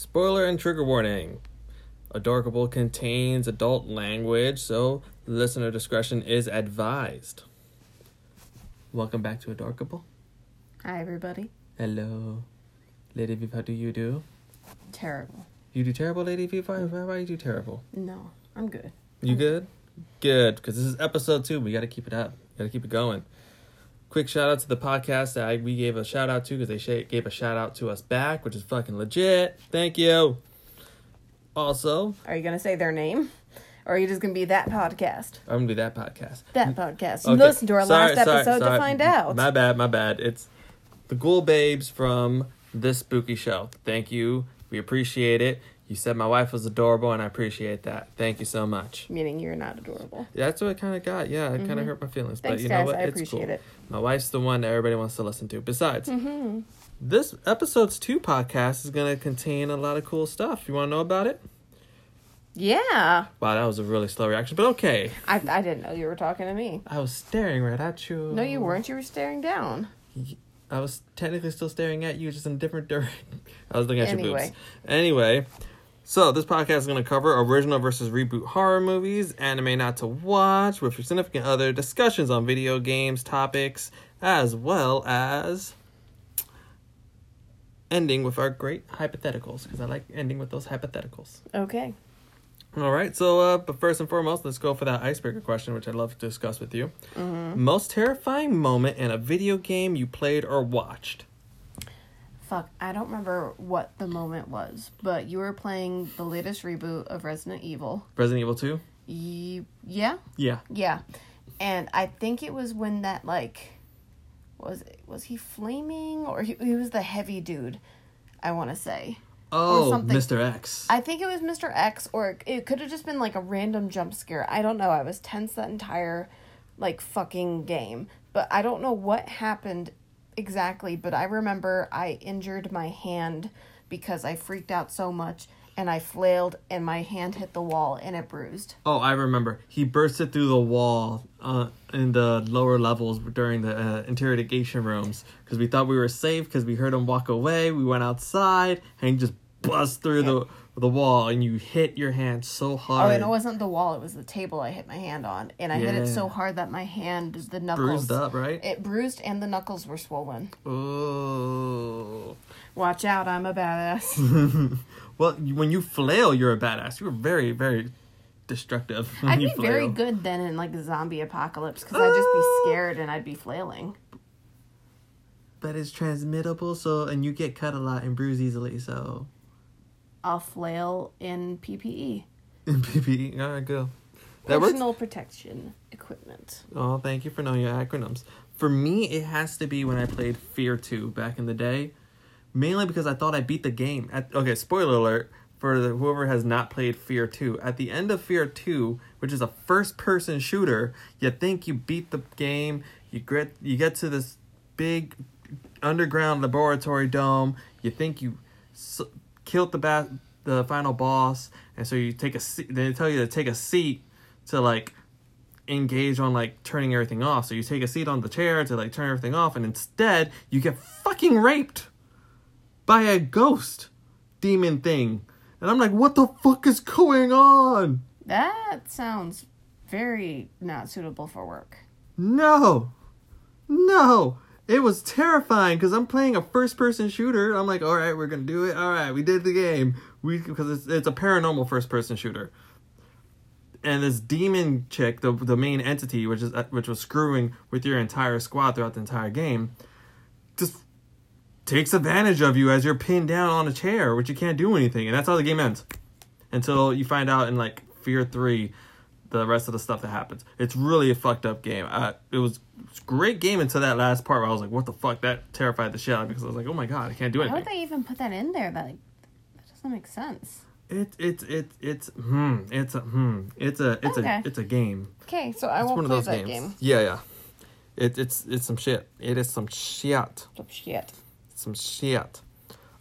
Spoiler and trigger warning. Adorkable contains adult language, so listener discretion is advised. Welcome back to Adorkable. Hi, everybody. Hello. Lady Viv, how do you do? Terrible. You do terrible, Lady Viv? Why, why, why you do terrible? No, I'm good. You good? Good, because this is episode two. We got to keep it up. Got to keep it going. Quick shout out to the podcast that I, we gave a shout out to because they sh- gave a shout out to us back, which is fucking legit. Thank you. Also, Are you going to say their name? Or are you just going to be that podcast? I'm gonna be that podcast. That podcast. Okay. Listen to our Sorry, last sorry, episode sorry. to find out. My bad, my bad. It's the Ghoul Babes from this spooky show. Thank you. We appreciate it. You said my wife was adorable, and I appreciate that. Thank you so much. Meaning you're not adorable. That's what I kind of got. Yeah, it kind of hurt my feelings. Mm-hmm. Thanks, but you know guys. what? I it's appreciate cool. it. My wife's the one that everybody wants to listen to. Besides, Mm-hmm. this episode's two podcast is going to contain a lot of cool stuff. You want to know about it? Yeah. Wow, that was a really slow reaction, but okay. I, I didn't know you were talking to me. I was staring right at you. No, you weren't. You were staring down. I was technically still staring at you, just in a different direction. I was looking at your Anyway. boobs. Anyway, so this podcast is going to cover original versus reboot horror movies, anime not to watch, with your significant other, discussions on video games, topics, as well as ending with our great hypotheticals, because I like ending with those hypotheticals. Okay. All right, so uh, but first and foremost, let's go for that icebreaker question, which I'd love to discuss with you. Mm-hmm. Most terrifying moment in a video game you played or watched? Fuck, I don't remember what the moment was, but you were playing the latest reboot of Resident Evil. Resident Evil 2? Ye- yeah? Yeah. Yeah. And I think it was when that like was it, was he flaming or he, he was the heavy dude, I want to say. Oh. Mr. X. I think it was Mr. X or it could have just been like a random jump scare. I don't know. I was tense that entire like fucking game. But I don't know what happened exactly, but I remember I injured my hand because I freaked out so much and I flailed and my hand hit the wall and it bruised. oh, I remember. He bursted through the wall uh, in the lower levels during the uh, interrogation rooms because we thought we were safe because we heard him walk away. We went outside and he just bust through the the wall and you hit your hand so hard. Oh, and it wasn't the wall; it was the table I hit my hand on, and I hit it so hard that my hand, the knuckles, bruised up, right? It bruised, and the knuckles were swollen. Oh. Watch out! I'm a badass. Well, when you flail, you're a badass. You're very, very destructive. When I'd be very good then in like a zombie apocalypse because I'd just be ah! scared and I'd be flailing. But it's transmittable, so and you get cut a lot and bruise easily, so I'll flail in PPE, in PPE. All right, go. That works. personal protection equipment. Oh, thank you for knowing your acronyms. For me, it has to be when I played Fear 2 back in the day. Mainly because I thought I beat the game. At, okay, spoiler alert for the, whoever has not played Fear 2. At the end of Fear 2, which is a first person shooter, you think you beat the game, you get, you get to this big underground laboratory dome, you think you killed the ba- the final boss, and so you take a seat, they tell you to take a seat to like engage on like turning everything off. So you take a seat on the chair to like turn everything off, and instead you get fucking raped by a ghost demon thing. And I'm like, what the fuck is going on? That sounds very not suitable for work. No, no. It was terrifying because I'm playing a first person shooter. I'm like, all right, we're gonna do it. All right, we did the game. We because it's it's a paranormal first person shooter. And this demon chick, the the main entity, which is uh, which was screwing with your entire squad throughout the entire game, just takes advantage of you as you're pinned down on a chair, which you can't do anything, and that's how the game ends. Until you find out in like Fear Three, the rest of the stuff that happens. It's really a fucked up game. I, it was it's a great game until that last part where I was like, "What the fuck?" That terrified the shit out of me because I was like, "Oh my god, I can't do Why anything." would they even put that in there? That like, that doesn't make sense. It it it it's hmm it's a hmm it's a it's Okay. a it's a game. Okay, so I It's won't one of play those that games. game. Yeah, yeah. It it's it's some shit. It is some shit. Oh, shit. Some shit.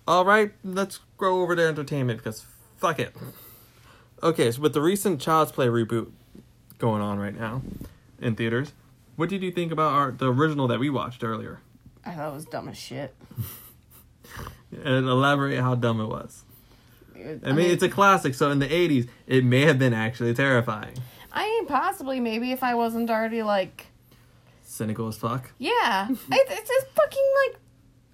All right, let's go over to entertainment because fuck it. Okay, so with the recent Child's Play reboot going on right now in theaters, what did you think about our the original that we watched earlier? I thought it was dumb as shit. And elaborate how dumb it was. I mean, it's a classic, so in the 80s, it may have been actually terrifying. I mean, possibly, maybe if I wasn't already like, Cynical as fuck. yeah, it's, it's this fucking like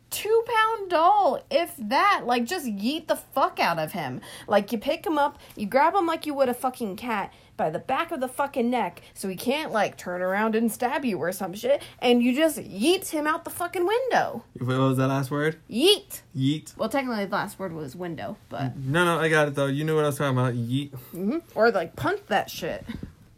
two pound doll, if that. Like, just yeet the fuck out of him. Like, you pick him up, you grab him like you would a fucking cat by the back of the fucking neck, so he can't like turn around and stab you or some shit, and you just yeet him out the fucking window. What was that last word? Yeet. Yeet. Well, technically, the last word was window, but No, no, I got it though. You knew what I was talking about. Yeet. mhm. or like punch that shit.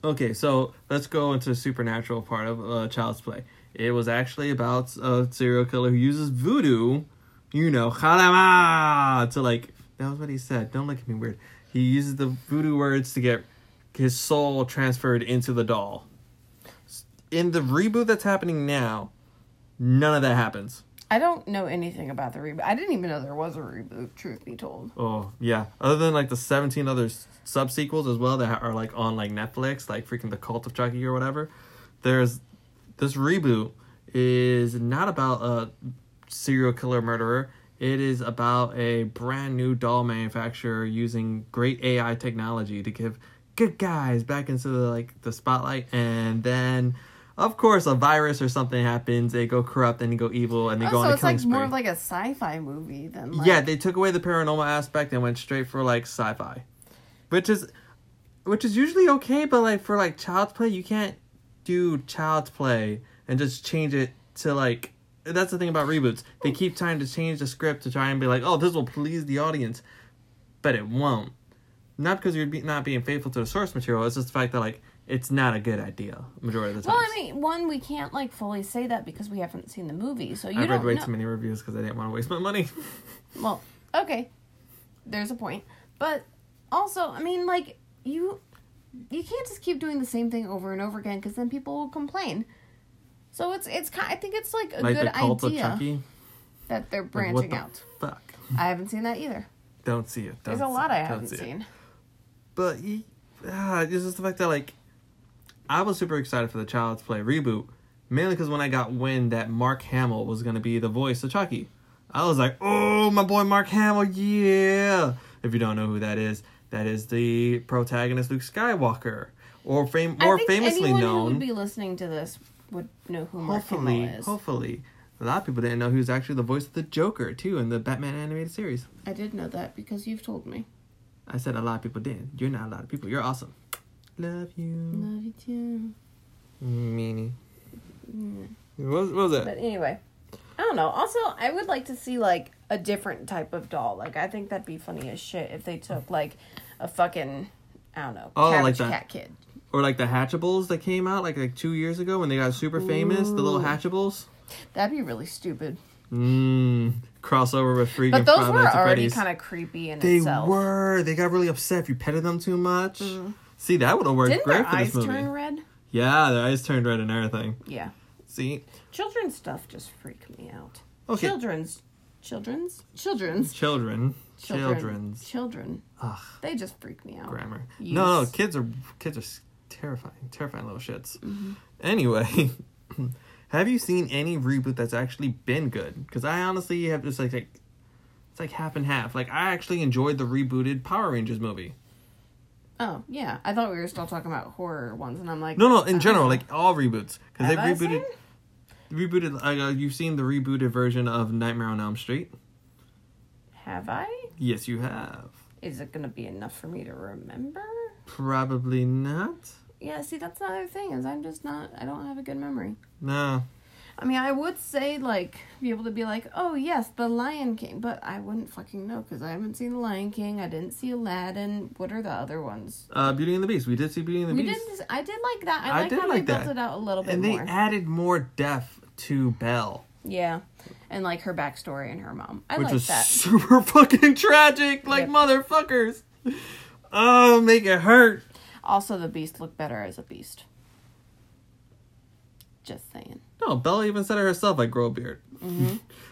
Okay, so let's go into the supernatural part of uh, Child's Play. It was actually about a serial killer who uses voodoo, you know, halama, to like, that was what he said. Don't look at me weird. He uses the voodoo words to get his soul transferred into the doll. In the reboot that's happening now, none of that happens. I don't know anything about the reboot. I didn't even know there was a reboot. Truth be told. Oh yeah. Other than like the seventeen other sub sequels as well that are like on like Netflix, like freaking the Cult of Chucky or whatever. There's this reboot is not about a serial killer murderer. It is about a brand new doll manufacturer using great AI technology to give good guys back into the like the spotlight, and then. Of course, a virus or something happens. They go corrupt and they go evil and they Oh, go on so a it's killing like spree. more of like a sci-fi movie than like Yeah, they took away the paranormal aspect and went straight for like sci-fi, which is, which is usually okay. But like for like child's play, you can't do child's play and just change it to like. That's the thing about reboots. They keep trying to change the script to try and be like, oh, this will please the audience, but it won't. Not because you're be- not being faithful to the source material. It's just the fact that like it's not a good idea majority of the time. Well, I mean, one we can't like fully say that because we haven't seen the movie, so you I read way know. too many reviews because I didn't want to waste my money. Well, okay, there's a point, but also, I mean, like you, you can't just keep doing the same thing over and over again because then people will complain. So it's it's kind. I think it's like a like good idea that they're Like, branching what the out. Fuck. I haven't seen that either. Don't see it. Don't There's a lot I haven't see it. But he, ah, it's just the fact that like, I was super excited for the Child's Play reboot, mainly because when I got wind that Mark Hamill was gonna be the voice of Chucky, I was like, oh my boy Mark Hamill, yeah. If you don't know who that is, that is the protagonist Luke Skywalker, or fam- I more think famously anyone who known. would be listening to this would know who Mark hopefully, Hamill is. hopefully, a lot of people didn't know he was actually the voice of the Joker too in the Batman animated series. I did know that because you've told me. I said a lot of people didn't. You're not a lot of people. You're awesome. Love you. Love you too. Meanie. Mm. What was, what was that? But anyway, I don't know. Also, I would like to see like a different type of doll. Like I think that'd be funny as shit if they took like a fucking I don't know, Oh, like Cabbage that. Cat Kid. Or like the Hatchables that came out like like two years ago when they got super famous. The little Ooh. Hatchables. That'd be really stupid. Mmm. Crossover with freaking But those Five were Nights already kind of creepy in They itself. They were. They got really upset if you petted them too much. See, that would have worked Didn't great their for this eyes movie. turn red? Yeah, their eyes turned red and everything. Yeah. See, Children's stuff just freak me out. Okay. Children's, children's, children's, children, children, children's. children. Ugh, They just freak me out. grammar. Use. No, no, kids are kids are terrifying, terrifying little shits. Mm-hmm. Anyway, have you seen any reboot that's actually been good? Because I honestly have just like, like it's like half and half. Like I actually enjoyed the rebooted Power Rangers movie. Oh yeah, I thought we were still talking about horror ones, and I'm like, No, no, in general, oh. like all reboots because they've I rebooted. Rebooted. Uh, you've seen the rebooted version of Nightmare on Elm Street. Have I? Yes, you have. Is it gonna be enough for me to remember? Probably not. Yeah, see, that's the other thing is I'm just not. I don't have a good memory. No. I mean, I would say like be able to be like, oh yes, the Lion King, but I wouldn't fucking know because I haven't seen the Lion King. I didn't see Aladdin. What are the other ones? Uh, Beauty and the Beast. We did see Beauty and the We Beast. did. I did like that. I, I like did how like they built that. it out a little bit more. and they added more depth to Belle, yeah, and like her backstory and her mom. I which like was that. super fucking tragic. Like Yep. motherfuckers. Oh, make it hurt. Also, the Beast looked better as a Beast. Just saying. No, Bella even said it herself. I grow a beard.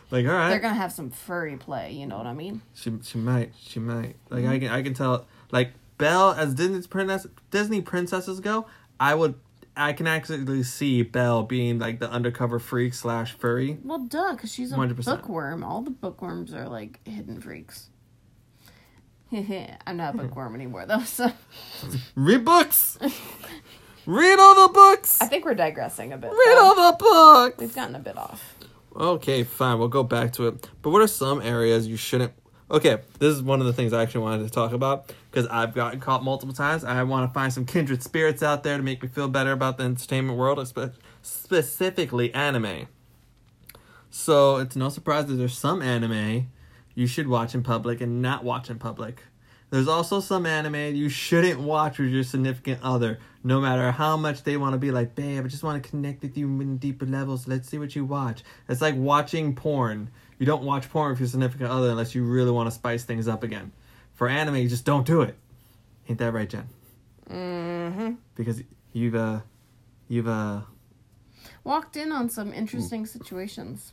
like all right. They're gonna have some furry play. You know what I mean? She she might she might like Mm-hmm. I can I can tell like Belle as Disney's princess Disney princesses go. I would I can actually see Belle being like the undercover freak slash furry. Well, duh, because she's a 100%. bookworm. All the bookworms are like hidden freaks. I'm not a bookworm anymore though, so Read books. Read all the books. I think we're digressing a bit. Read though. all the books. We've gotten a bit off. Okay, fine. We'll go back to it. But what are some areas you shouldn't? Okay, this is one of the things I actually wanted to talk about because I've gotten caught multiple times. I want to find some kindred spirits out there to make me feel better about the entertainment world, specifically anime. So it's no surprise that there's some anime you should watch in public and not watch in public. There's also some anime you shouldn't watch with your significant other, no matter how much they want to be like, babe, I just want to connect with you in deeper levels. Let's see what you watch. It's like watching porn. You don't watch porn with your significant other unless you really want to spice things up again. For anime, you just don't do it. Ain't that right, Jen? Mm-hmm. Because you've uh, you've uh, Walked in on some interesting situations.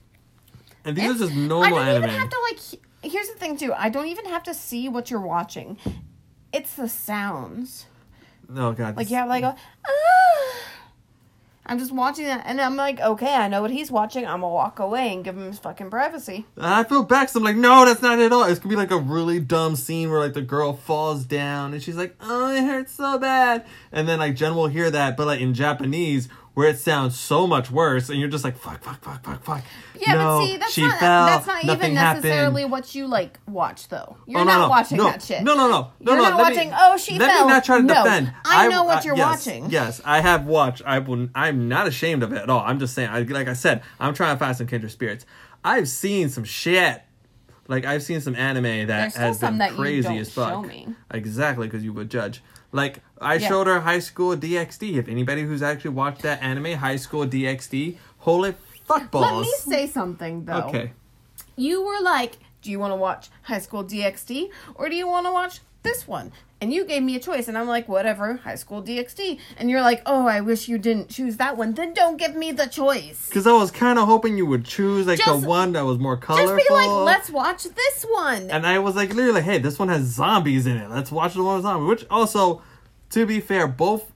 and these And are just normal I don't anime. even have to like. He- Here's the thing too. I don't even have to see what you're watching. It's the sounds. oh God, Like you have like a. Ah. I'm just watching that, and I'm like, okay, I know what he's watching. I'm gonna walk away and give him his fucking privacy. I feel bad 'cause I'm like, no, that's not it at all. It's gonna be like a really dumb scene where like the girl falls down and she's like, oh, it hurts so bad. And then like Jen will hear that, but like in Japanese, where it sounds so much worse, and you're just like, fuck, fuck, fuck, fuck, fuck. Yeah, no, but see, that's she not fell. that's not even happened. necessarily what you like watch though. You're Oh, no, not no, watching no, that shit. No, no, no, no, no You're no. not let me- watching. oh, she let fell. me not try to no, defend. I know what uh, you're yes, watching. Yes, I have watched. I will. I'm not ashamed of it at all. I'm just saying. I, like I said, I'm trying to find some kindred spirits. I've seen some shit. Like I've seen some anime that There's has been that crazy as fuck. show me. Exactly, because you would judge. Like I Yeah. showed her High School DxD. If anybody who's actually watched that anime, High School DxD, holy fuck balls. Let me say something though. Okay. You were like, do you want to watch High School DxD or do you want to watch this one? And you gave me a choice, and I'm like, whatever, High School DxD. And you're like, oh, I wish you didn't choose that one. Then don't give me the choice. Because I was kind of hoping you would choose like Just- the one that was more colorful. Just be like, let's watch this one. And I was like, literally, hey, this one has zombies in it. Let's watch the one with zombies. Which also, to be fair, both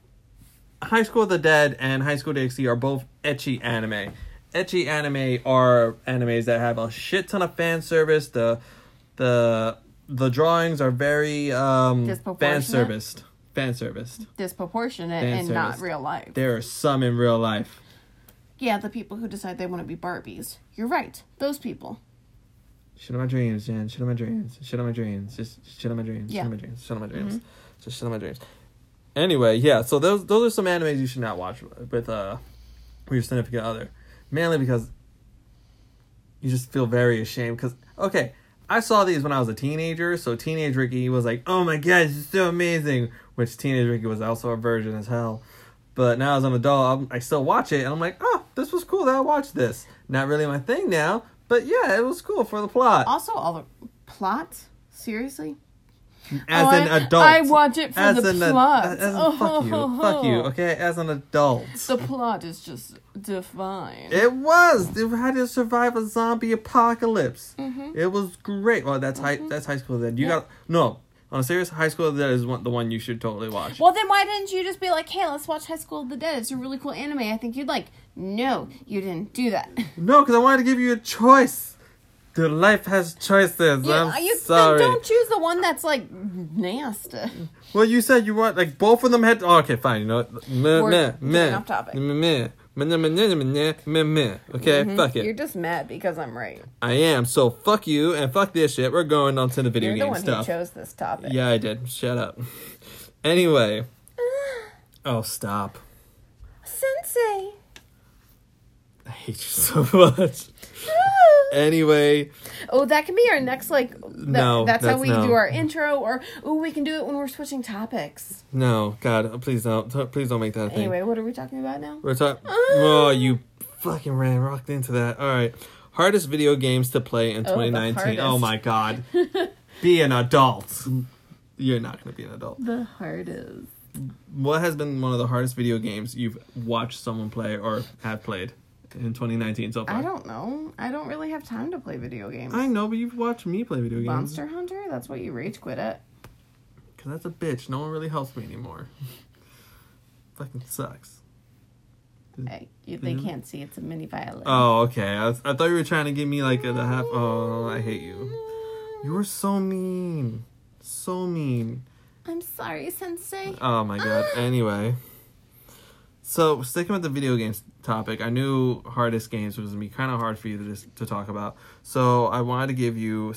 High School of the Dead and High School DxD are both ecchi anime. Ecchi anime are animes that have a shit ton of fan service. The the the drawings are very um fan serviced. Fan serviced. Disproportionate and not real life. There are some in real life. Yeah, the people who decide they want to be Barbies. You're right. Those people. Shit on my dreams, Jen. Shit on my dreams. Shit on my dreams. Just shit on my dreams. Yeah. Shit on my dreams. Shit on my dreams. Just shit on my dreams. Anyway, yeah. So those those are some animes you should not watch with uh with your significant other, mainly because you just feel very ashamed. Because okay, I saw these when I was a teenager. So teenage Ricky was like, "Oh my god, this is so amazing," which teenage Ricky was also a virgin as hell. But now as an adult, I'm, I still watch it, and I'm like, "Oh, this was cool that I watched this." Not really my thing now, but yeah, it was cool for the plot. Also, all the plot. Seriously. As Oh, an I- adult. I watch it for as the an plot. as- as- fuck you, fuck you. Okay, as an adult. The plot is just divine. It was. They had to survive a zombie apocalypse. It was great. Well, that's high. That's high school. Then you Mm-hmm. Yeah. got no. On a serious, high school that is one the one you should totally watch. Well, then why didn't you just be like, hey, let's watch High School of the Dead? It's a really cool anime. I think you'd like. No, you didn't do that. No, because I wanted to give you a choice. The life has choices. Yeah, I'm you, sorry. Don't choose the one that's like nasty. Well, you said you want like both of them had. Oh, okay, fine. You know what? Meh, We're meh, meh, off topic. Meh, meh, meh, meh, meh, meh, meh. Okay, mm-hmm. fuck it. You're just mad because I'm right. I am. So fuck you and fuck this shit. We're going on to the video You're game the one stuff. Who chose this topic? Yeah, I did. Shut up. Anyway. oh, stop. Sensei. I hate you so much. Anyway, Oh, that can be our next like. That, No, that's, how we no. do our intro, or oh, we can do it when we're switching topics. no, God, uh, please don't, please don't make that a thing. Anyway, what are we talking about now? We're talking. Oh, you fucking ran rocked into that. All right, hardest video games to play in Oh, 2019. Oh my God, be an adult. You're not gonna be an adult. The hardest. What has been one of the hardest video games you've watched someone play or have played in 2019 so far? I don't know. I don't really have time to play video games. I know, but you've watched me play video games. Monster Hunter. That's what you rage quit at. Cause that's a bitch. No one really helps me anymore. Fucking sucks. I, you, they can't see it's a mini violin. Oh, okay. I, was- I thought you were trying to give me like a, the half. Oh, I hate you. You were so mean. So mean. I'm sorry, Sensei. Oh my god. Ah. Anyway. So sticking with the video games topic, I knew hardest games was gonna be kind of hard for you to just, to talk about. So I wanted to give you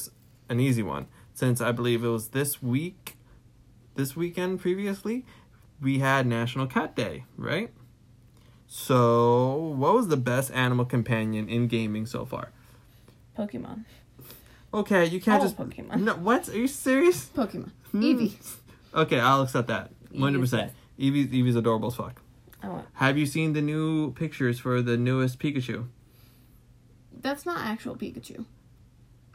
an easy one, since I believe it was this week, this weekend previously, we had National Cat Day, right? So what was the best animal companion in gaming so far? Pokemon. Okay, you can't All just Pokemon. No, what? Are you serious? Pokemon. Hmm. Eevee. Okay, I'll accept that. One hundred percent. Eevee's Eevee's adorable as fuck. I want. Have you seen the new pictures for the newest Pikachu? That's not actual Pikachu.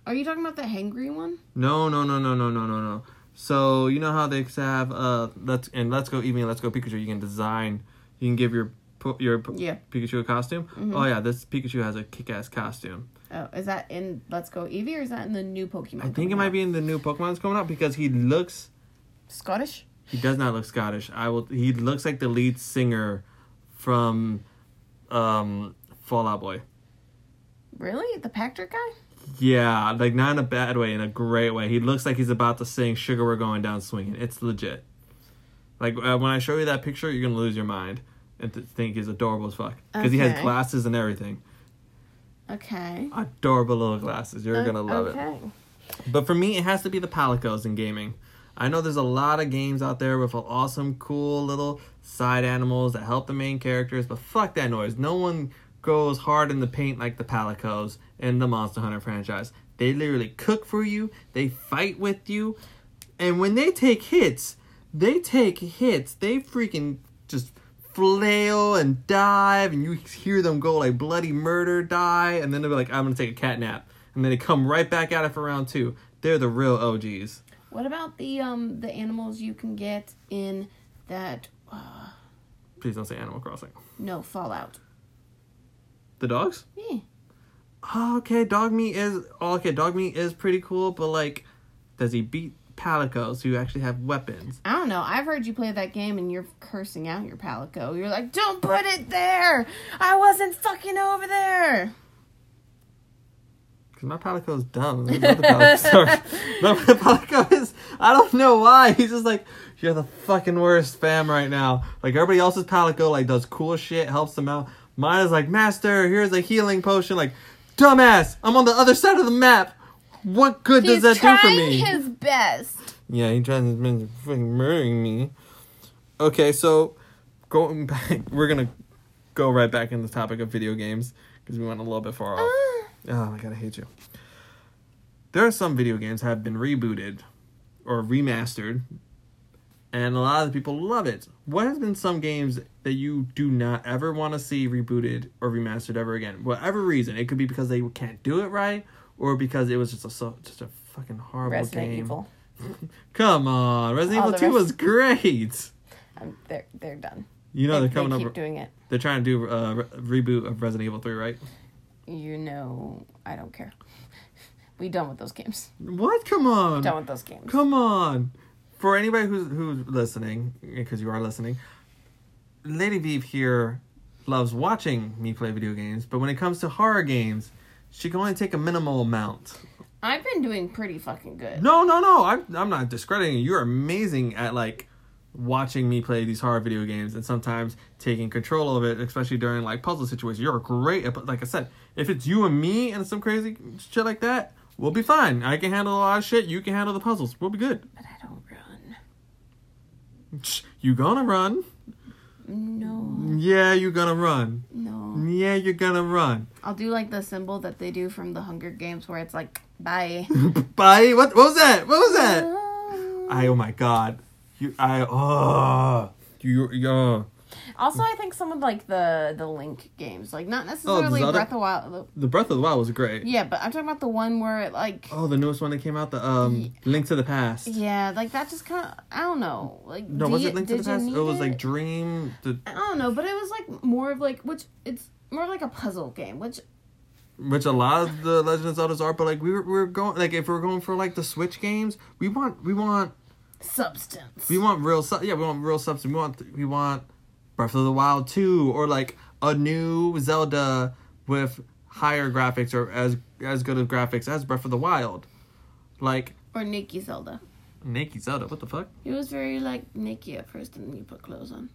Are you talking about the hangry one? No, no, no, no, no, no, no, no. So you know how they have uh let's and let's go Eevee and let's go Pikachu. You can design, you can give your your Yeah. Pikachu a costume. Mhm. Oh yeah, this Pikachu has a kick-ass costume. Oh, is that in Let's Go Eevee or is that in the new Pokemon? I think it might be in the new Pokemon that's coming out because he looks Scottish. He does not look Scottish. I will he looks like the lead singer from um Fall Out Boy. Really, the Patrick guy? Yeah, like not in a bad way, in a great way. He looks like he's about to sing "Sugar We're Going Down Swinging." It's legit. Like uh, when I show you that picture, you're gonna lose your mind and th- think he's adorable as fuck because he has glasses and everything. Okay. Adorable little glasses. You're gonna love it. okay. But for me, it has to be the Palicos in gaming. I know there's a lot of games out there with awesome, cool little side animals that help the main characters, but fuck that noise. No one goes hard in the paint like the Palicos in the Monster Hunter franchise. They literally cook for you, they fight with you, and when they take hits, they take hits. They freaking just flail and dive, and you hear them go like bloody murder, die, and then they'll be like, I'm gonna take a cat nap. And then they come right back at it for round two. They're the real OGs. What about the um the animals you can get in that uh, Please don't say Animal Crossing. no Fallout? The dogs? Yeah. Oh, okay, dog meat is oh, okay. Dog meat is pretty cool, but like, does he beat Palicos who actually have weapons? I don't know. I've heard you play that game and you're cursing out your Palico. You're like, "Don't put it there. I wasn't fucking over there." Because my Palico's dumb. There's another Palico story. No, my Palico is. I don't know why. He's just like, you're the fucking worst fam right now. Like everybody else's Palico like does cool shit, helps them out. Mine is like, master, here's a healing potion. Like, dumbass, I'm on the other side of the map. What good He's does that do for me? He's trying his best. Yeah, he tries to been freaking murdering me. Okay, so going back, we're gonna go right back in the topic of video games because we went a little bit far off. Uh. Oh my god, I hate you. There are some video games that have been rebooted or remastered, and a lot of the people love it. What has been some games that you do not ever want to see rebooted or remastered ever again? Whatever reason, it could be because they can't do it right, or because it was just a so just a fucking horrible Resident game. Evil. Come on, Resident All Evil Two was great. Um, they're they're done. You know they, are coming they up. doing it. They're trying to do a re- reboot of Resident Evil Three, right? You know, I don't care. We done with those games. What? Come on. Done with those games. Come on. For anybody who's who's listening, because you are listening, Lady Viv here loves watching me play video games, but when it comes to horror games, she can only take a minimal amount. I've been doing pretty fucking good. No, no, no. I'm I'm not discrediting you. You're amazing at like watching me play these horror video games and sometimes taking control of it, especially during like puzzle situations. You're great at like I said, if it's you and me and some crazy shit like that, we'll be fine. I can handle a lot of shit, you can handle the puzzles. We'll be good. But I don't run. You gonna run? No, Yeah, you gonna run. no. Yeah, you're gonna run. I'll do like the symbol that they do from the Hunger Games where it's like, bye. Bye. What? What was that? What was that? Um, I. Oh my god. You. I. Oh. You. You. Oh. Also, I think some of like the the Link games, like not necessarily Zelda? Breath of Wild. The Breath of the Wild was great. Yeah, but I'm talking about the one where it like, Oh, the newest one that came out, the um, Link to the Past. yeah, like that just kind of I don't know, like No, was you- it Link to the Past? It was like? Dream. The I don't know, but it was like more of like which it's more of like a puzzle game, which which a lot of the Legend of Zelda's are, but like we were, we were going like if we're going for like the Switch games, we want we want substance. we want real su- yeah we want real substance. We want we want Breath of the Wild two or like a new Zelda with higher graphics or as as good of graphics as Breath of the Wild. Like or Nikki Zelda. Naked Zelda. What the fuck? He was very like naked at first, and then you put clothes on.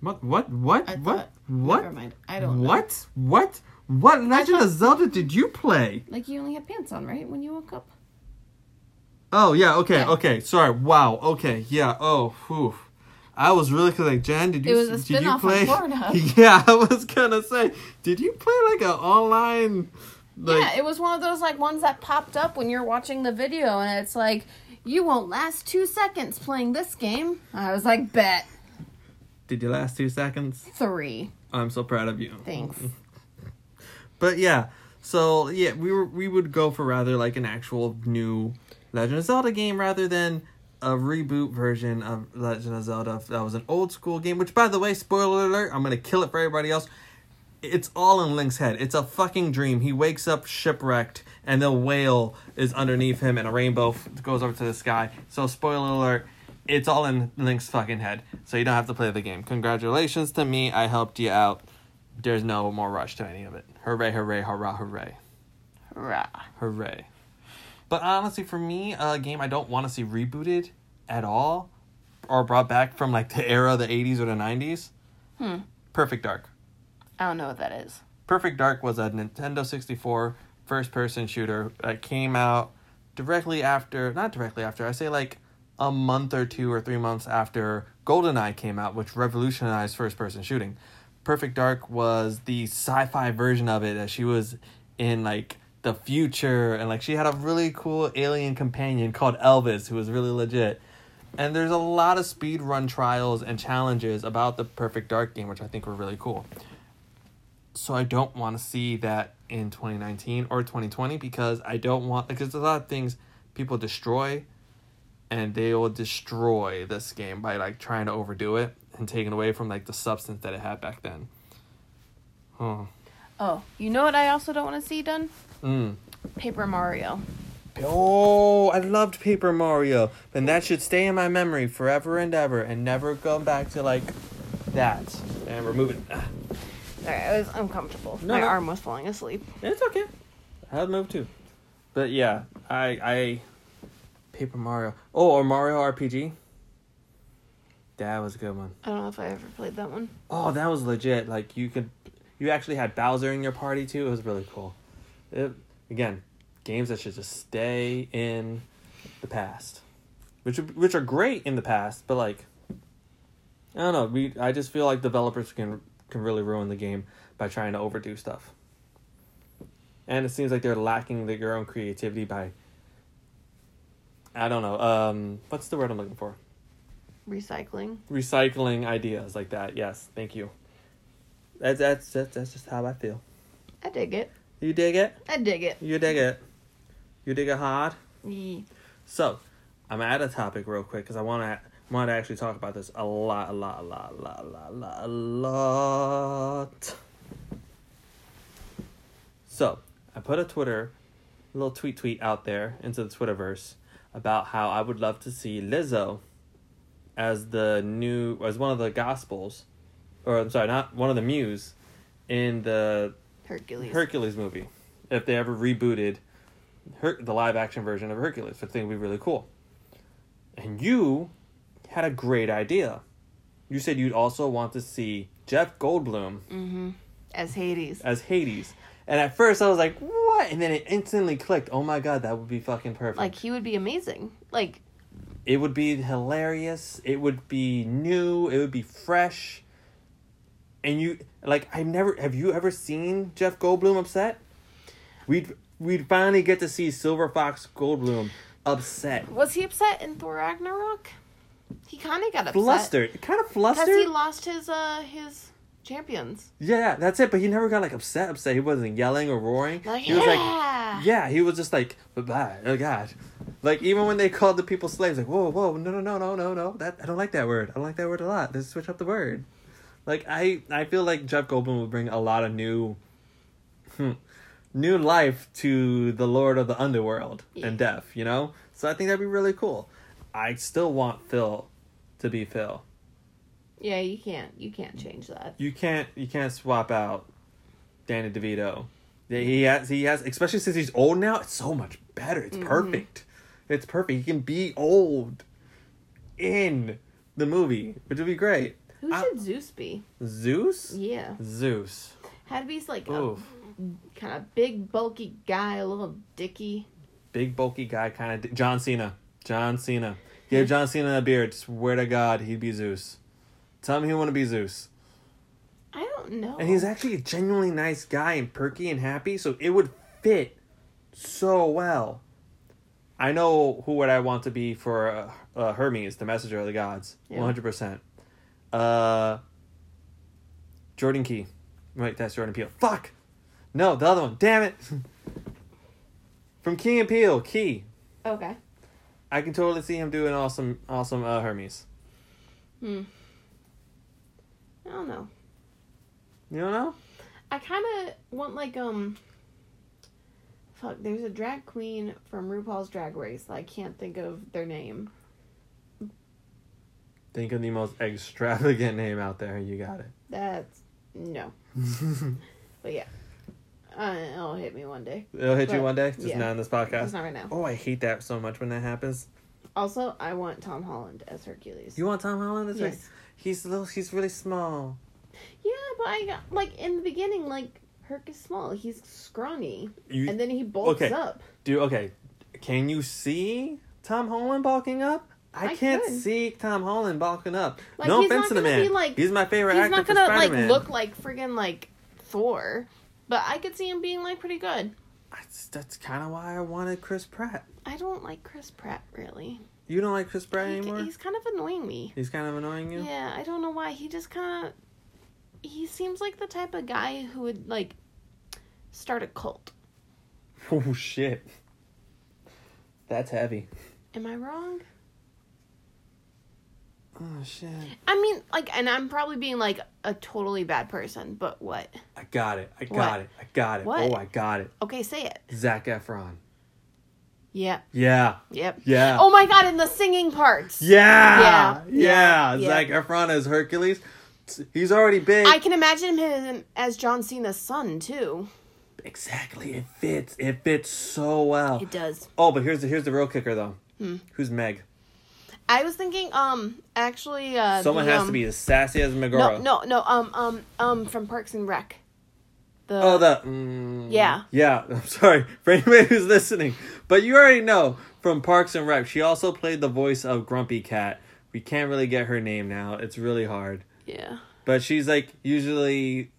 What? What? What? I what? thought- What? Never mind. I don't know. What? What? What Legend thought- of Zelda did you play? Like you only had pants on, right? When you woke up. Oh yeah. Okay. Yeah. Okay. Sorry. Wow. Okay. Yeah. Oh. Whew. I was really cause like Jen. Did you? It was a did you play? Yeah. I was gonna say. Did you play like an online? Like, yeah, it was one of those like ones that popped up when you're watching the video, and it's like, you won't last two seconds playing this game. I was like, bet Did you last two seconds? three. I'm so proud of you. Thanks. But yeah, so yeah, we were we would go for rather like an actual new Legend of Zelda game rather than a reboot version of Legend of Zelda that was an old school game. Which, by the way, spoiler alert, I'm gonna kill it for everybody else. It's all in Link's head. It's a fucking dream. He wakes up shipwrecked, and the whale is underneath him, and a rainbow f- goes over to the sky. So, spoiler alert, it's all in Link's fucking head. So you don't have to play the game. Congratulations to me. I helped you out. There's no more rush to any of it. Hooray, hooray, hurrah, hooray. Rah. Hooray. But honestly, for me, a game I don't want to see rebooted at all or brought back from like the era of the 80s or the 90s. Hmm. Perfect Dark. I don't know what that is. Perfect Dark was a Nintendo 64 first person shooter that came out directly after, not directly after, I say like a month or two or three months after GoldenEye came out, which revolutionized first person shooting. Perfect Dark was the sci fi version of it that she was in like the future and like she had a really cool alien companion called Elvis who was really legit. And there's a lot of speed run trials and challenges about the Perfect Dark game, which I think were really cool. So I don't want to see that in 2019 or 2020 because I don't want because a lot of things people destroy and they will destroy this game by like trying to overdo it and taking away from like the substance that it had back then. Oh. Oh, you know what I also don't want to see done? Mm. Paper Mario. Oh, I loved Paper Mario. And that should stay in my memory forever and ever and never go back to like that. And we're moving. Ah, Sorry, I was uncomfortable. No, My no. arm was falling asleep. It's okay. I had move too. But yeah, I I Paper Mario. Oh, or Mario RPG. That was a good one. I don't know if I ever played that one. Oh, that was legit. Like you could, you actually had Bowser in your party too. It was really cool. It, again, games that should just stay in the past, which are- which are great in the past, but like, I don't know. We I just feel like developers can can really ruin the game by trying to overdo stuff. And it seems like they're lacking their own creativity by. I don't know. Um, what's the word I'm looking for? Recycling. recycling ideas like that. Yes, thank you. That's that's that's, that's just how I feel. I dig it. You dig it? I dig it. You dig it? You dig it hard? Yeah. So, I'm at a topic real quick because I want to want to actually talk about this a lot, a lot, a lot, a lot, a lot, a lot, a lot. So, I put a Twitter, little tweet tweet out there into the Twitterverse about how I would love to see Lizzo as the new as one of the gospels, or I'm sorry, not one of the muse, in the Hercules. Hercules movie. If they ever rebooted Her- the live action version of Hercules, I think would be really cool. And you had a great idea. You said you'd also want to see Jeff Goldblum mm-hmm. As Hades. as Hades. And at first I was like, what? And then it instantly clicked. Oh my god, that would be fucking perfect. Like he would be amazing. Like it would be hilarious. It would be new. It would be fresh. And you like I've never have you ever seen Jeff Goldblum upset? We'd we'd finally get to see Silver Fox Goldblum upset. was he upset in Thor Ragnarok? He kind of got upset Flustered. Kind of flustered. because he lost his uh his champions. yeah, that's it, but he never got like upset upset. He wasn't yelling or roaring. Like he was like yeah. Yeah, he was just like, bye, oh god. Like even when they called the people slaves, like, whoa, whoa, no, no, no, no, no, no. That I don't like that word. I don't like that word a lot. Let's switch up the word. Like I, I feel like Jeff Goldblum will bring a lot of new, hmm, new life to the Lord of the Underworld Yeah. and Death. You know, so I think that'd be really cool. I still want Phil to be Phil. Yeah, you can't you can't change that. You can't, you can't swap out Danny DeVito. Yeah, He has, he has, especially since he's old now. It's so much better. It's Mhm. perfect. It's perfect. He can be old in the movie, which would be great. Who I- should Zeus be? Zeus? Yeah. Zeus. Had to be like a kind of big, bulky guy, a little dicky. Big, bulky guy, kind of. John Cena. John Cena. Give John Cena a beard. Swear to God, he'd be Zeus. Tell him he want to be Zeus. I don't know. And he's actually a genuinely nice guy and perky and happy, so it would fit so well. I know who would I want to be for uh, uh, Hermes, the messenger of the gods. 100%. Uh, Jordan Key. Right, that's Jordan Peele. Fuck! No, the other one. Damn it! From Key and Peele, Key. okay. I can totally see him doing awesome, awesome uh, Hermes. Hmm. I don't know. You don't know? I kind of want like um. Fuck, there's a drag queen from RuPaul's Drag Race. I can't think of their name. Think of the most extravagant name out there. You got it. That's no, but yeah, uh, it'll hit me one day. It'll hit you one day, just yeah. not in this podcast. It's not right now. Oh, I hate that so much when that happens. Also, I want Tom Holland as Hercules. You want Tom Holland? as yes. He's little. He's really small. Yeah, but I got like in the beginning, like Herc is small. He's scrawny, You and then he bulks okay. up. do okay? Can you see Tom Holland bulking up? I, I can't could. see Tom Holland bulking up. Like, no he's offense not to the man. like- he's my favorite He's actor He's not gonna like look like friggin' like Thor, but I could see him being like pretty good. That's, that's kind of why I wanted Chris Pratt. I don't like Chris Pratt really. You don't like Chris Pratt He- anymore? he's kind of annoying me. He's kind of annoying you. Yeah, I don't know why. He just kind of he seems like the type of guy who would like start a cult. Oh shit. That's heavy. Am I wrong? Oh shit. I mean, like, and I'm probably being like a totally bad person, but what? I got it. I got What? it. I got it. What? Oh, I got it. Okay, say it. Zac Efron. Yeah. Yeah. Yep. Yeah. Oh my god, in the singing parts. Yeah. Yeah, Yeah. yeah, Zac Efron as Hercules. He's already big. I can imagine him as John Cena's son too. exactly. It fits. It fits so well. It does. Oh, but here's the here's the real kicker though. Hmm. Who's Meg? I was thinking, um, actually, uh, Someone the, has um, to be as sassy as Megara. No, no, no. Um, um, um, from Parks and Rec. The Oh, the mm, Yeah. yeah. I'm sorry for anybody who's listening, but you already know from Parks and Rec. She also played the voice of Grumpy Cat. We can't really get her name now. It's really hard. yeah. But she's like usually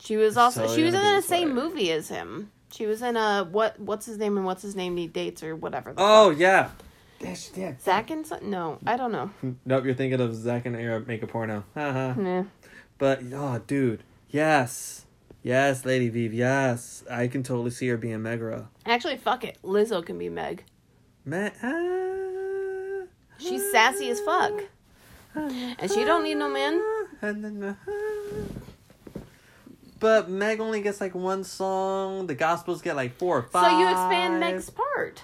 She was also So she was in the same movie as him. She was in a what what's his name and what's his name need dates or whatever. Oh yeah. That's, yeah. Zach and son? No, I don't know. Nope, you're thinking of Zack and Ara make a porno. Haha. Nah. but oh, dude, yes, yes, Lady Viv, yes, I can totally see her being Megara. Actually, fuck it. Lizzo can be Meg. Me- ah, She's sassy as fuck. And she don't need no man. But Meg only gets like one song. The Gospels get like four or five. So you expand Meg's part.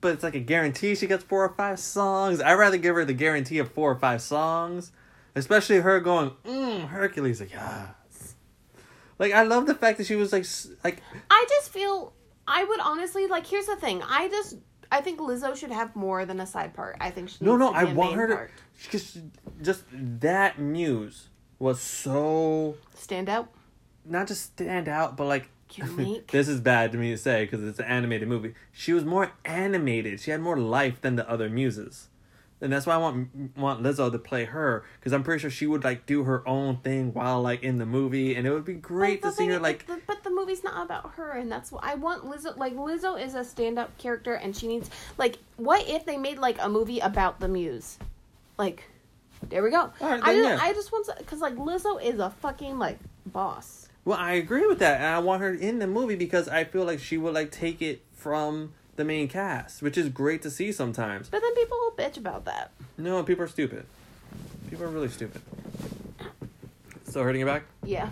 But it's like a guarantee she gets four or five songs. I'd rather give her the guarantee of four or five songs. Especially her going, mm, Hercules, like, yes. Like, I love the fact that she was like, s- like, I just feel I would honestly like. Here's the thing. I just I think Lizzo should have more than a side part. I think she no, no, to be want her to, part. because just that muse was so, stand out. not just stand out, but like, This is bad to me to say because it's an animated movie. She was more animated. She had more life than the other muses. And that's why I want want Lizzo to play her because I'm pretty sure she would like do her own thing while like in the movie, and it would be great to see her like the, but the movie's not about her, and that's what I want. Lizzo, like Lizzo, is a stand-up character, and she needs like, what if they made like a movie about the Muse? Like, there we go. Right, I just, yeah. I just want because like Lizzo is a fucking like boss. Well, I agree with that, and I want her in the movie because I feel like she would like take it from the main cast, which is great to see sometimes. But then people will bitch about that. No, people are stupid. People are really stupid. Still hurting your back? Yeah.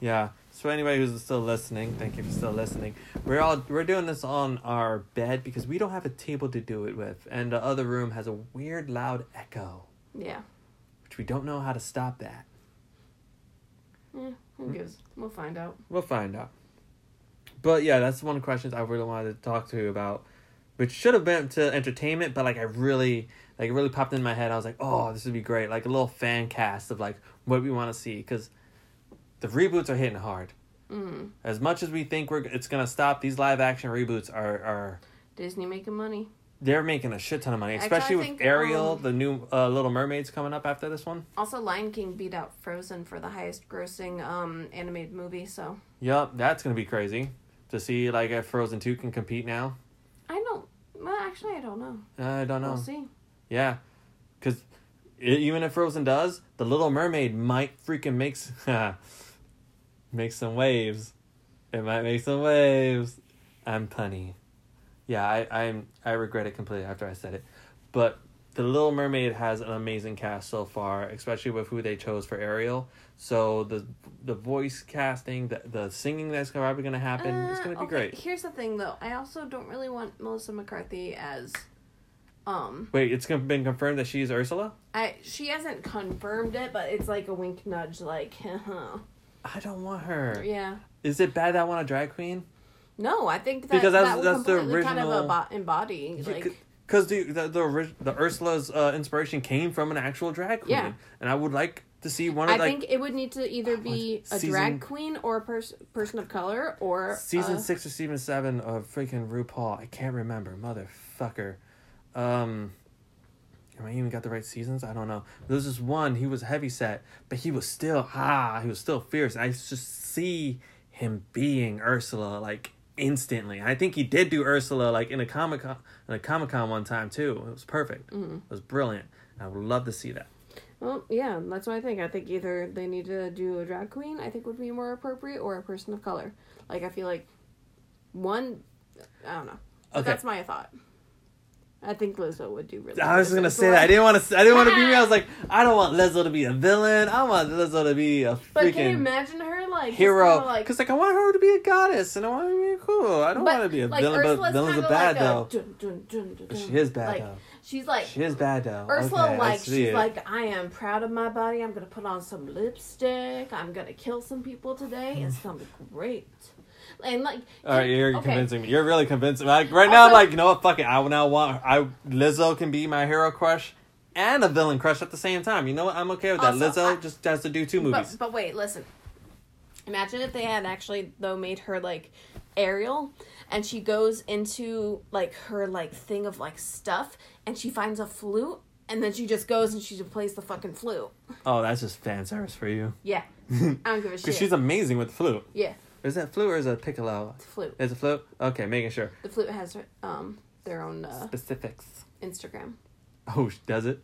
Yeah. So anybody who's still listening, thank you for still listening. We're all we're doing this on our bed because we don't have a table to do it with, and the other room has a weird loud echo, Yeah. which we don't know how to stop that. Yeah. Who gives? We'll find out. We'll find out. But yeah, that's one of the questions I really wanted to talk to you about, which should have been to entertainment, but like I really like it really popped in my head. I was like, oh, this would be great, like a little fan cast of like what we want to see because the reboots are hitting hard. Mm. As much as we think we're it's gonna stop, these live action reboots are are Disney making money. They're making a shit ton of money, especially with think, Ariel, um, the new uh, Little Mermaids coming up after this one. Also, Lion King beat out Frozen for the highest grossing um animated movie. So Yup, that's gonna be crazy to see like if Frozen two can compete now. I don't. Well, actually, I don't know. I don't know. We'll see. Yeah, because even if Frozen does, the Little Mermaid might freaking makes make some waves. It might make some waves. I'm punny. Yeah, I I'm I regret it completely after I said it, but the Little Mermaid has an amazing cast so far, especially with who they chose for Ariel. So the the voice casting, the the singing that's probably gonna happen, it's Uh, gonna be okay, great. Here's the thing, though. I also don't really want Melissa McCarthy as, um, Wait, it's been confirmed that she's Ursula. I she hasn't confirmed it, but it's like a wink nudge, like, I don't want her. yeah. Is it bad that I want a drag queen? No, I think that Because that's- that that's the completely kind original- of abo- embody like Because the the the, the Ursula's uh, inspiration came from an actual drag queen, Yeah. and I would like to see one I of like I think it would need to either be a Season- drag queen or a pers- person of color or season six or season seven of freaking RuPaul. I can't remember, motherfucker. Um, am I even got the right seasons? I don't know. There was this one. He was heavy set, but he was still ah, he was still fierce. I just see him being Ursula like instantly. I think he did do Ursula like in a comic con in a comic con one time too. It was perfect. Mm-hmm. It was brilliant. I would love to see that. Well, yeah, that's what I think. I think either they need to do a drag queen, I think would be more appropriate, or a person of color. Like I feel like one, I don't know. But Okay. that's my thought. I think Lizzo would do really. I was good gonna say that. I didn't want to. I didn't want to be me. I was like, I don't want Lizzo to be a villain. I want Lizzo to be a freaking. But can you imagine her like just hero. kinda, like Because like I want her to be a goddess, and I want her to be cool. I don't but, want to be a like, villain, but Ursula's villains are bad like a though. dun, dun, dun. She is bad like, though. She's like She is bad though. Ursula, Okay, like she's it. like, I am proud of my body. I'm gonna put on some lipstick. I'm gonna kill some people today. It's gonna be great. And like, All right, you're okay, convincing me. You're really convincing me. Like right now, I'm like, you know what? Fuck it. I now want. I Lizzo can be my hero crush and a villain crush at the same time. You know what? I'm okay with that. Also, Lizzo I- just has to do two movies. But, but wait, listen. Imagine if they had actually though made her like Ariel, and she goes into like her like thing of like stuff, and she finds a flute, and then she just goes and she just plays the fucking flute. oh, that's just fan service for you. Yeah, I don't give a shit. Because she's amazing with the flute. yeah, Is that flute or is it a piccolo? it's a flute. Is a flute? Okay, making sure. The flute has um their own uh, Specifics. Instagram. Oh, does it?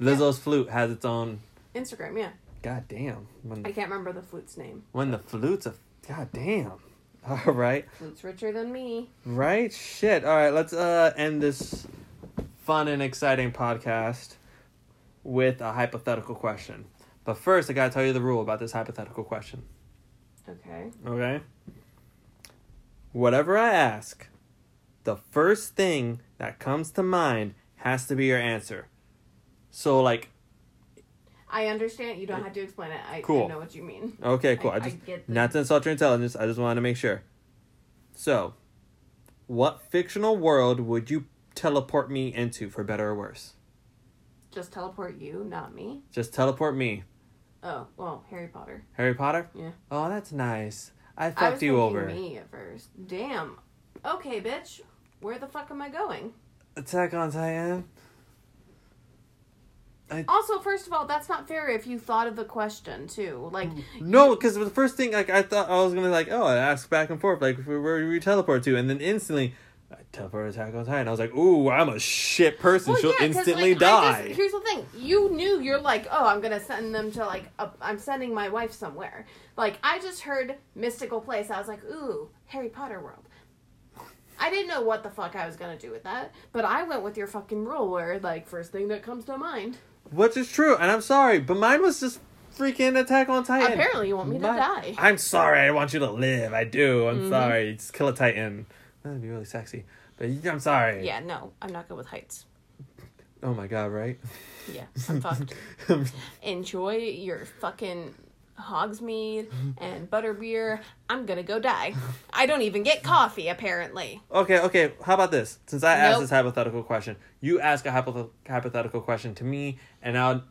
Lizzo's flute has its own. Instagram, yeah. God damn. When I can't remember the flute's name. when the flute's a. God damn. All right. Flute's richer than me. Right? Shit. All right, let's uh end this fun and exciting podcast with a hypothetical question. But first, I gotta tell you the rule about this hypothetical question. Okay. Okay? Whatever I ask, the first thing that comes to mind has to be your answer. So, like, I understand. You don't have to explain it. I, Cool. I know what you mean. okay, cool. I, I just get the- not to insult your intelligence. I just wanted to make sure. So, what fictional world would you teleport me into, for better or worse? Just teleport you, not me. Just teleport me. Oh, well, Harry Potter. Harry Potter? Yeah. Oh, that's nice. I I was fucked you over. me at first. Damn. Okay, bitch. Where the fuck am I going? Attack on Titan. Also, first of all, that's not fair if you thought of the question too. Like, No, because the first thing, like, I thought I was gonna like, oh, I ask back and forth, like, where, where do we teleport to? And then instantly, Teleport to Attack on Titan. I was like, ooh, I'm a shit person. well, She'll yeah, instantly like, die. just- here's the thing: you knew you're like, oh, I'm gonna send them to like, a, I'm sending my wife somewhere. Like, I just heard mystical place. I was like, ooh, Harry Potter world. I didn't know what the fuck I was gonna do with that, but I went with your fucking rule where like first thing that comes to mind. Which is true, and I'm sorry, but mine was just freaking Attack on Titan. Apparently, you want me to die. Mm-hmm. I'm sorry. I want you to live. I do. I'm sorry. Just kill a Titan. That'd be really sexy. But I'm sorry. Yeah, no, I'm not good with heights. Oh my god, right? Yeah, I'm fucked. Enjoy your fucking Hogsmeade and butterbeer, I'm gonna go die. I don't even get coffee apparently. Okay, okay. How about this? Since I asked this hypothetical question, you ask a hypo- hypothetical question to me, and I'll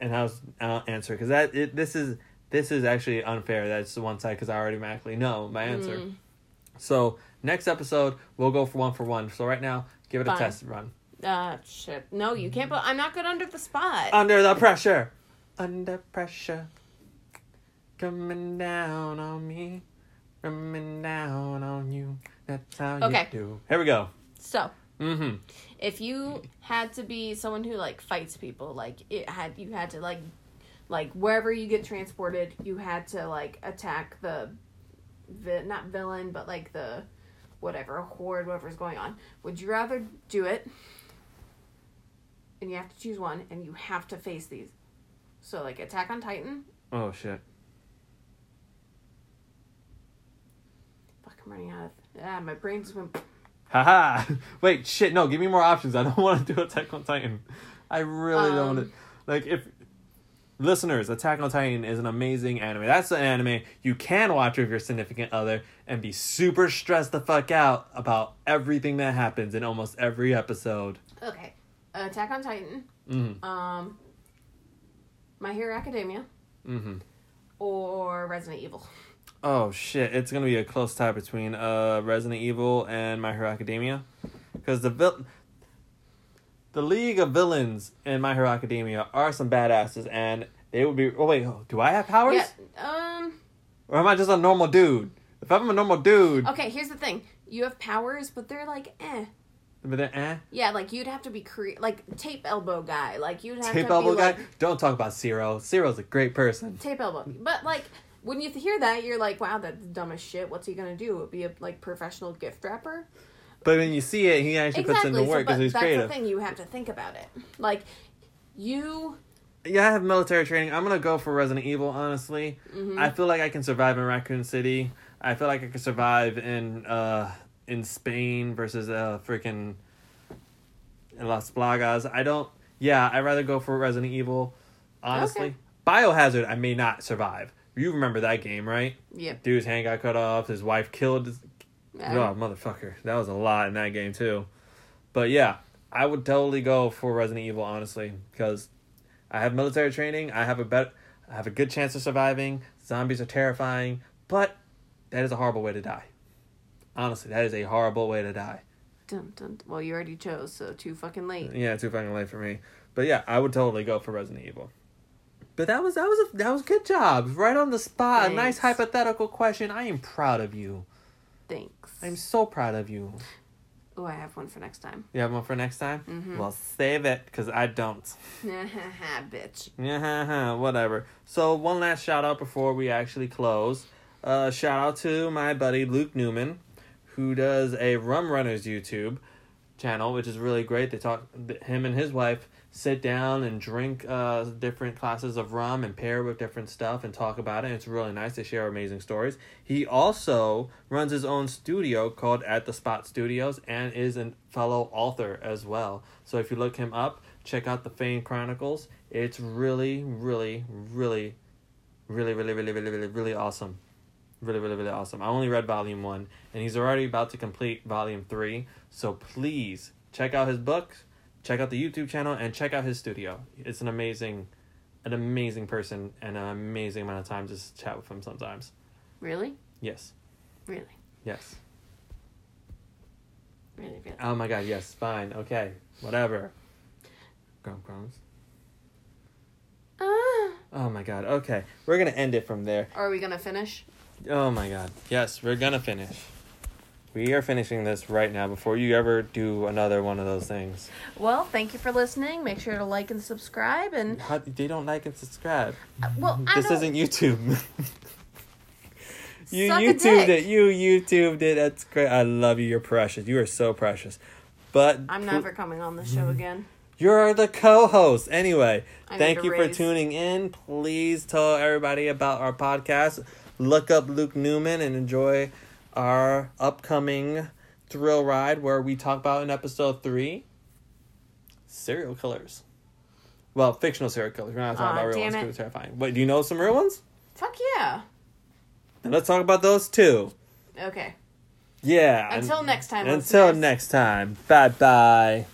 and I'll, I'll answer because that it, this is this is actually unfair. That's the one side because I already automatically know my answer. Mm. So next episode we'll go for one for one. So right now, give it a test run. Uh shit. No, you can't put I'm not good under the spot. Under the pressure, under pressure, coming down on me, coming down on you. That's how Okay. you do. Here we go. so Mm-hmm. if you had to be someone who like fights people like it had you had to like like wherever you get transported you had to like attack the vi- not villain but like the whatever horde whatever's going on would you rather do it and you have to choose one and you have to face these so like attack on titan Oh shit. fuck i'm running out of ah my brain just went Haha. Wait, shit, no, give me more options. I don't want to do Attack on Titan. I really don't want Um, to. Like, if. Listeners, Attack on Titan is an amazing anime. That's an anime you can watch with your significant other and be super stressed the fuck out about everything that happens in almost every episode. okay attack on titan Mm um my hero academia hmm. Mm hmm. or resident evil Oh shit! It's gonna be a close tie between uh Resident Evil and My Hero Academia, because the vil- the League of Villains in My Hero Academia are some badasses, and they would be. Oh wait, do I have powers, Yeah. Um. or am I just a normal dude? If I'm a normal dude, Okay. Here's the thing. You have powers, but they're like eh. but then eh, Yeah. Like you'd have to be cre- like tape elbow guy. Like you'd have tape to elbow be guy. like Don't talk about Sero. Sero's a great person. tape elbow. But like when you hear that, you're like, wow, that's dumb as shit. What's he gonna do? Be a like professional gift wrapper? But when you see it, he actually puts in exactly. the So, work because he's that's creative. the thing. You have to think about it. Like you. Yeah, I have military training. I'm gonna go for Resident Evil. Honestly, mhm. I feel like I can survive in Raccoon City. I feel like I could survive in uh in Spain versus uh freaking in Las Plagas. I don't. Yeah, I'd rather go for Resident Evil. Honestly, Okay. Biohazard, I may not survive. You remember that game, right? Yeah. Dude's hand got cut off. His wife killed. Um, oh motherfucker, that was a lot in that game too. But yeah, I would totally go for Resident Evil honestly because I have military training. I have a bet. I have a good chance of surviving. Zombies are terrifying, but that is a horrible way to die. Honestly, that is a horrible way to die. Dun, dun. Well, you already chose, so too fucking late. Yeah, too fucking late for me. But yeah, I would totally go for Resident Evil. But that was that was a that was a good job. Right on the spot. A nice hypothetical question. I am proud of you. Thanks. I'm so proud of you. Oh, I have one for next time. You have one for next time? Mhm. Well, save it because I don't. Bitch. Whatever. So one last shout out before we actually close. Uh, shout out to my buddy Luke Newman, who does a Rum Runners YouTube channel, which is really great. They talk. Him and his wife sit down and drink uh, different classes of rum and pair with different stuff and talk about it. It's really nice. They share amazing stories. He also runs his own studio called At the Spot Studios and is a fellow author as well. So if you look him up, check out the Fane Chronicles. It's really, really, really, really, really, really, really, really, really awesome. Really, really, really awesome. I only read volume one, and he's already about to complete volume three. So please check out his books, check out the YouTube channel, and check out his studio. It's an amazing, an amazing person, and an amazing amount of time to just chat with him sometimes. Really? Yes, Really? yes. Really? Really? Oh my God, yes, fine, okay, whatever. Grum crumbs. Ah. Oh my God, okay. We're gonna end it from there. Are we gonna finish? Oh my god. Yes, we're gonna finish. We are finishing this right now before you ever do another one of those things. Well, thank you for listening. Make sure to like and subscribe. And How, they don't like and subscribe. uh, well, I this don't. isn't YouTube. you Suck a YouTubed it. You YouTubed it. That's great. I love you. You're precious. You are so precious. But I'm never coming on the show again. You're the co-host. Anyway, I thank need a you for tuning in. Please tell everybody about our podcast. Look up Luke Newman and enjoy our upcoming thrill ride where we talk about in episode 3 serial killers. Well, fictional serial killers. We're not talking Aw, about real ones it. because they're terrifying. Wait, do you know some real ones? Fuck yeah. Then let's talk about those too. Okay. Yeah. and- Until next time. Until listeners. next time. Bye bye.